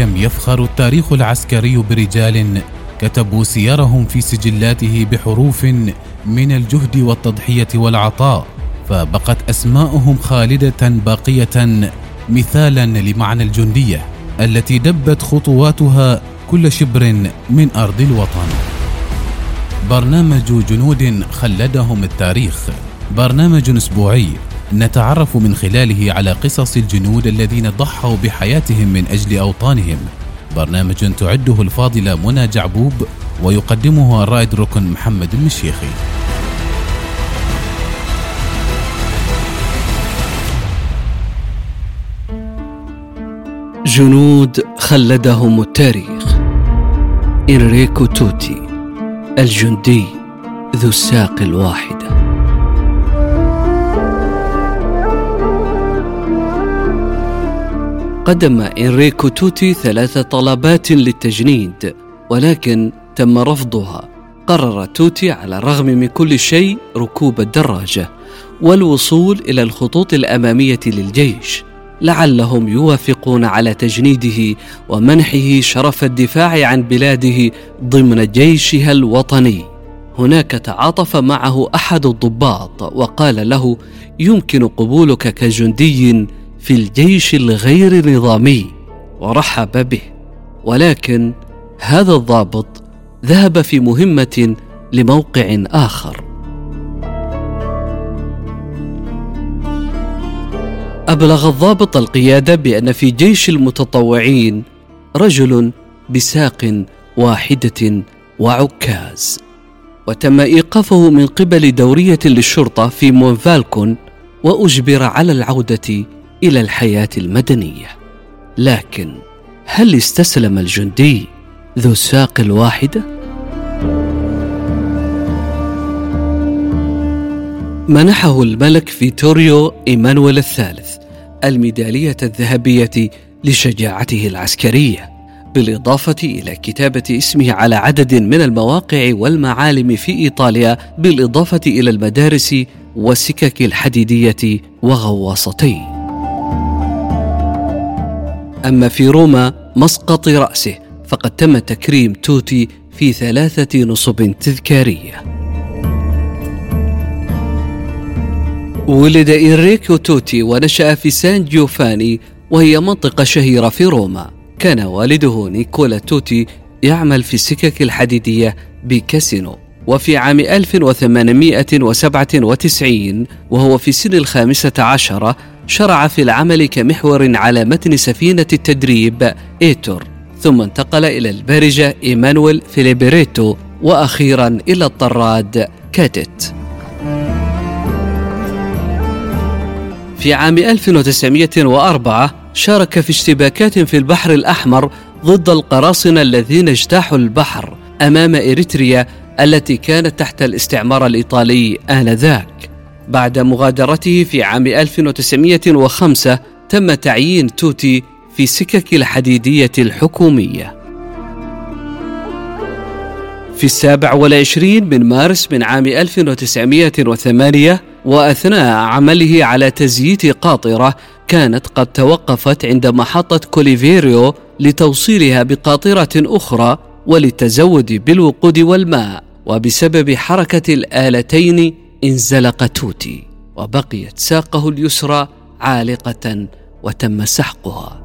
كم يفخر التاريخ العسكري برجال كتبوا سيرهم في سجلاته بحروف من الجهد والتضحية والعطاء فبقت اسماءهم خالدة باقية مثالا لمعنى الجندية التي دبت خطواتها كل شبر من أرض الوطن. برنامج جنود خلدهم التاريخ. برنامج أسبوعي. نتعرف من خلاله على قصص الجنود الذين ضحوا بحياتهم من أجل أوطانهم. برنامج تعده الفاضله منى جعبوب ويقدمه الرائد ركن محمد المشيخي. جنود خلدهم التاريخ. إنريكو توتي الجندي ذو الساق الواحده قدم إنريكو توتي ثلاث طلبات للتجنيد ولكن تم رفضها. قرر توتي على الرغم من كل شيء ركوب الدراجة والوصول إلى الخطوط الأمامية للجيش. لعلهم يوافقون على تجنيده ومنحه شرف الدفاع عن بلاده ضمن جيشها الوطني. هناك تعاطف معه أحد الضباط وقال له يمكن قبولك كجندي في الجيش الغير نظامي ورحب به. ولكن هذا الضابط ذهب في مهمة لموقع آخر. أبلغ الضابط القيادة بأن في جيش المتطوعين رجل بساق واحدة وعكاز. وتم إيقافه من قبل دورية للشرطة في مونفالكون وأجبر على العودة إلى الحياة المدنية لكن هل استسلم الجندي ذو الساق الواحدة؟ منحه الملك فيتوريو إيمانويل الثالث الميدالية الذهبية لشجاعته العسكرية بالإضافة إلى كتابة اسمه على عدد من المواقع والمعالم في إيطاليا بالإضافة إلى المدارس والسكك الحديدية وغواصتي أما في روما مسقط رأسه فقد تم تكريم توتي في ثلاثة نصب تذكارية. ولد إنريكو توتي ونشأ في سان جيوفاني وهي منطقة شهيرة في روما. كان والده نيكولا توتي يعمل في السكك الحديدية بكاسينو. وفي عام 1897 وهو في سن الخامسة عشرة شرع في العمل كمحور على متن سفينة التدريب إيتور. ثم انتقل إلى البارجة إيمانويل فيليبريتو وأخيرا إلى الطراد كاتت. في عام 1904 شارك في اشتباكات في البحر الأحمر ضد القراصنة الذين اجتاحوا البحر أمام إريتريا التي كانت تحت الاستعمار الإيطالي آنذاك. بعد مغادرته في عام 1905 تم تعيين توتي في سكك الحديدية الحكومية. في السابع والعشرين من مارس من عام 1908 وأثناء عمله على تزييت قاطرة كانت قد توقفت عند محطة كوليفيريو لتوصيلها بقاطرة أخرى وللتزود بالوقود والماء وبسبب حركة الآلتين انزلق توتي وبقيت ساقه اليسرى عالقة وتم سحقها.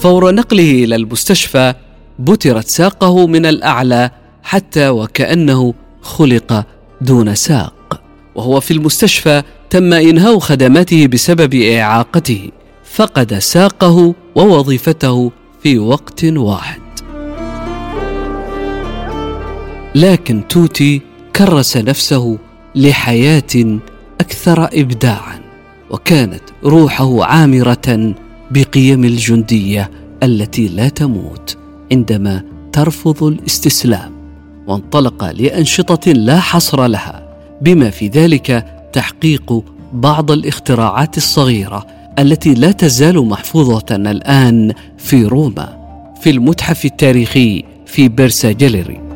فور نقله إلى المستشفى بترت ساقه من الأعلى حتى وكأنه خلق دون ساق. وهو في المستشفى تم إنهاء خدماته بسبب إعاقته فقد ساقه ووظيفته في وقت واحد. لكن توتي كرس نفسه لحياة أكثر ابداعا وكانت روحه عامرة بقيم الجندية التي لا تموت عندما ترفض الاستسلام وانطلق لأنشطة لا حصر لها بما في ذلك تحقيق بعض الاختراعات الصغيرة التي لا تزال محفوظة الآن في روما في المتحف التاريخي في بيرسا جاليري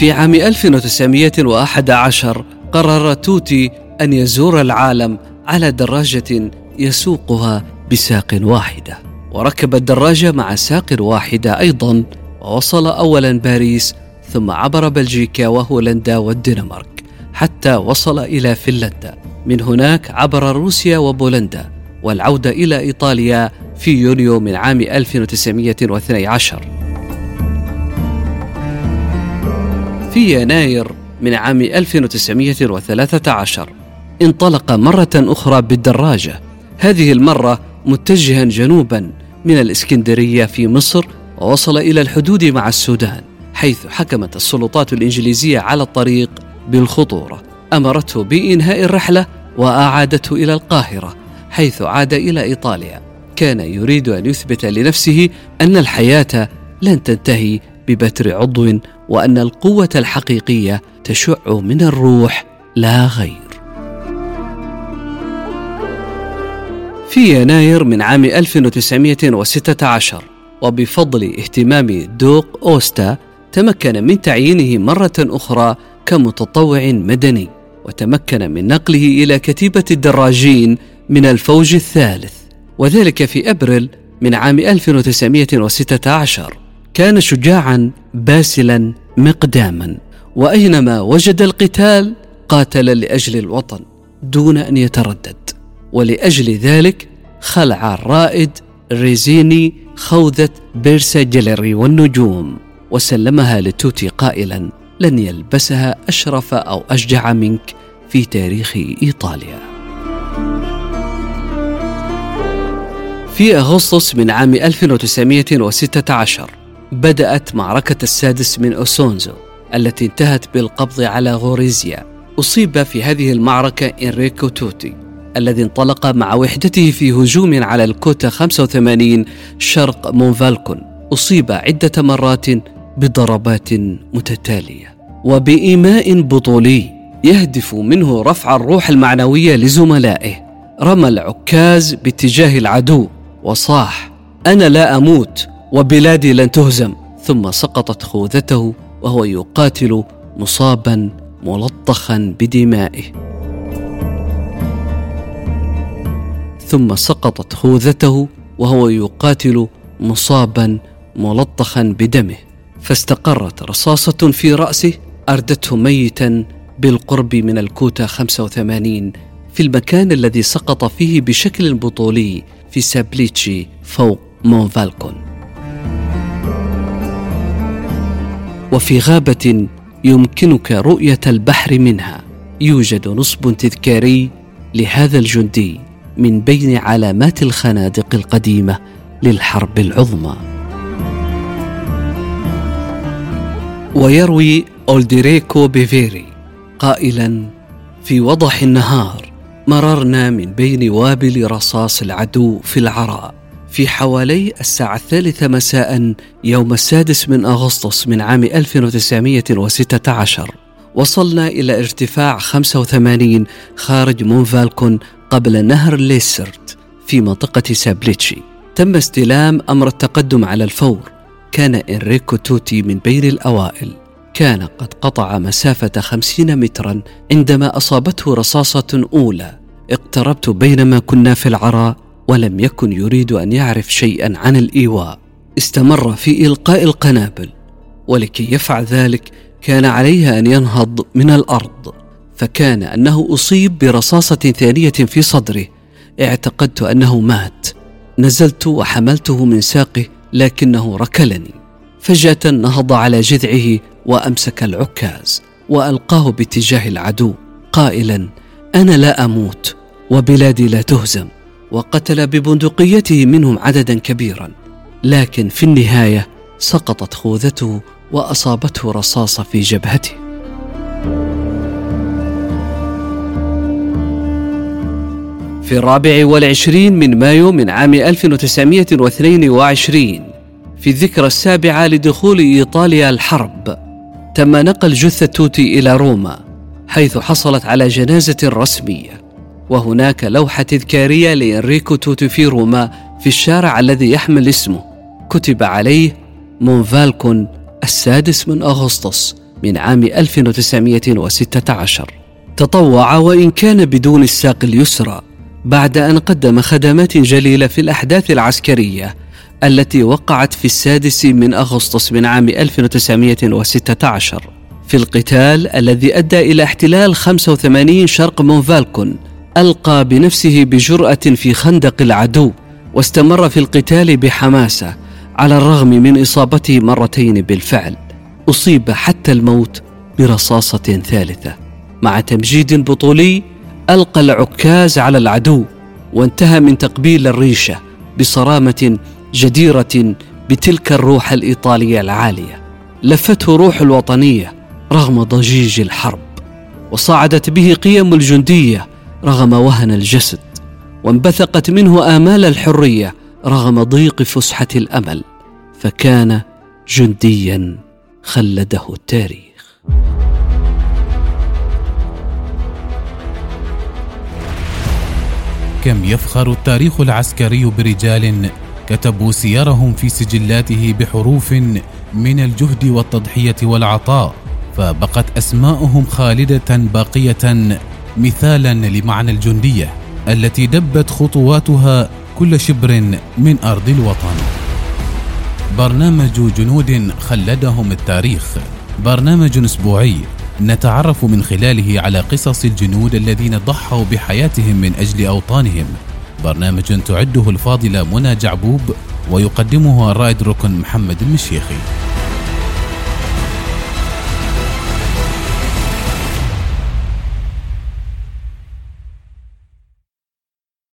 في عام 1911 قرر توتي أن يزور العالم على دراجة يسوقها بساق واحدة. وركب الدراجة مع ساق واحدة أيضا ووصل أولا باريس ثم عبر بلجيكا وهولندا والدنمارك حتى وصل إلى فنلندا. من هناك عبر روسيا وبولندا والعودة إلى إيطاليا في يونيو من عام 1912 في يناير من عام 1913 انطلق مرة أخرى بالدراجة. هذه المرة متجها جنوبا من الإسكندرية في مصر ووصل إلى الحدود مع السودان حيث حكمت السلطات الإنجليزية على الطريق بالخطورة. أمرته بإنهاء الرحلة وأعادته إلى القاهرة حيث عاد إلى إيطاليا. كان يريد أن يثبت لنفسه أن الحياة لن تنتهي ببتر عضو وأن القوة الحقيقية تشع من الروح لا غير. في يناير من عام 1916 وبفضل اهتمام دوق أوستا تمكن من تعيينه مرة أخرى كمتطوع مدني وتمكن من نقله إلى كتيبة الدراجين من الفوج الثالث وذلك في أبريل من عام 1916 كان شجاعا باسلا مقداما. وأينما وجد القتال قاتل لأجل الوطن دون أن يتردد. ولأجل ذلك خلع الرائد ريزيني خوذة بيرسا جيلري والنجوم وسلمها لتوتي قائلا لن يلبسها أشرف أو أشجع منك في تاريخ إيطاليا. في أغسطس من عام 1916 بدأت معركة السادس من أوسونزو التي انتهت بالقبض على غوريزيا. أصيب في هذه المعركة إنريكو توتي الذي انطلق مع وحدته في هجوم على الكوتا 85 شرق مونفالكون. أصيب عدة مرات بضربات متتالية. وبإيماء بطولي يهدف منه رفع الروح المعنوية لزملائه. رمى العكاز باتجاه العدو وصاح أنا لا أموت وبلادي لن تهزم. ثم سقطت خوذته وهو يقاتل مصابا ملطخا بدمائه. ثم سقطت خوذته وهو يقاتل مصابا ملطخا بدمه. فاستقرت رصاصة في رأسه أردته ميتا بالقرب من الكوتا 85 في المكان الذي سقط فيه بشكل بطولي في سابليتشي فوق مونفالكون وفي غابة يمكنك رؤية البحر منها. يوجد نصب تذكاري لهذا الجندي من بين علامات الخنادق القديمة للحرب العظمى. ويروي أولديريكو بيفيري قائلا في وضح النهار مررنا من بين وابل رصاص العدو في العراء في حوالي الساعة الثالثة مساء يوم السادس من أغسطس من عام 1916 وصلنا إلى ارتفاع 85 خارج مونفالكون قبل نهر ليسرت في منطقة سابليتشي. تم استلام أمر التقدم على الفور. كان إنريكو توتي من بين الأوائل. كان قد قطع مسافة خمسين مترا عندما أصابته رصاصة أولى. اقتربت بينما كنا في العراء ولم يكن يريد أن يعرف شيئا عن الإيواء. استمر في إلقاء القنابل ولكي يفعل ذلك كان عليها أن ينهض من الأرض. فكان أنه أصيب برصاصة ثانية في صدره. اعتقدت أنه مات. نزلت وحملته من ساقه لكنه ركلني. فجأة نهض على جذعه وأمسك العكاز وألقاه باتجاه العدو قائلا أنا لا أموت وبلادي لا تهزم. وقتل ببندقيته منهم عددا كبيرا لكن في النهاية سقطت خوذته وأصابته رصاصة في جبهته. في الرابع والعشرين من مايو من عام 1922 في الذكرى السابعة لدخول إيطاليا الحرب تم نقل جثة توتي إلى روما حيث حصلت على جنازة رسمية. وهناك لوحة تذكارية لإنريكو توتي في روما في الشارع الذي يحمل اسمه. كتب عليه مونفالكون السادس من أغسطس من عام 1916 تطوع وإن كان بدون الساق اليسرى بعد أن قدم خدمات جليلة في الأحداث العسكرية التي وقعت في السادس من أغسطس من عام 1916 في القتال الذي أدى إلى احتلال 85 شرق مونفالكون ألقى بنفسه بجرأة في خندق العدو واستمر في القتال بحماسة على الرغم من إصابته مرتين بالفعل. أصيب حتى الموت برصاصة ثالثة. مع تمجيد بطولي ألقى العكاز على العدو وانتهى من تقبيل الريشة بصرامة جديرة بتلك الروح الإيطالية العالية. لفته روح الوطنية رغم ضجيج الحرب وصعدت به قيم الجندية رغم وهن الجسد وانبثقت منه آمال الحرية رغم ضيق فسحة الأمل فكان جنديا خلده التاريخ. كم يفخر التاريخ العسكري برجال كتبوا سيرهم في سجلاته بحروف من الجهد والتضحية والعطاء فبقت اسماءهم خالدة باقية مثالا لمعنى الجندية التي دبت خطواتها كل شبر من أرض الوطن. برنامج جنود خلدهم التاريخ. برنامج أسبوعي نتعرف من خلاله على قصص الجنود الذين ضحوا بحياتهم من أجل أوطانهم. برنامج تعده الفاضله منى جعبوب ويقدمه الرائد ركن محمد المشيخي.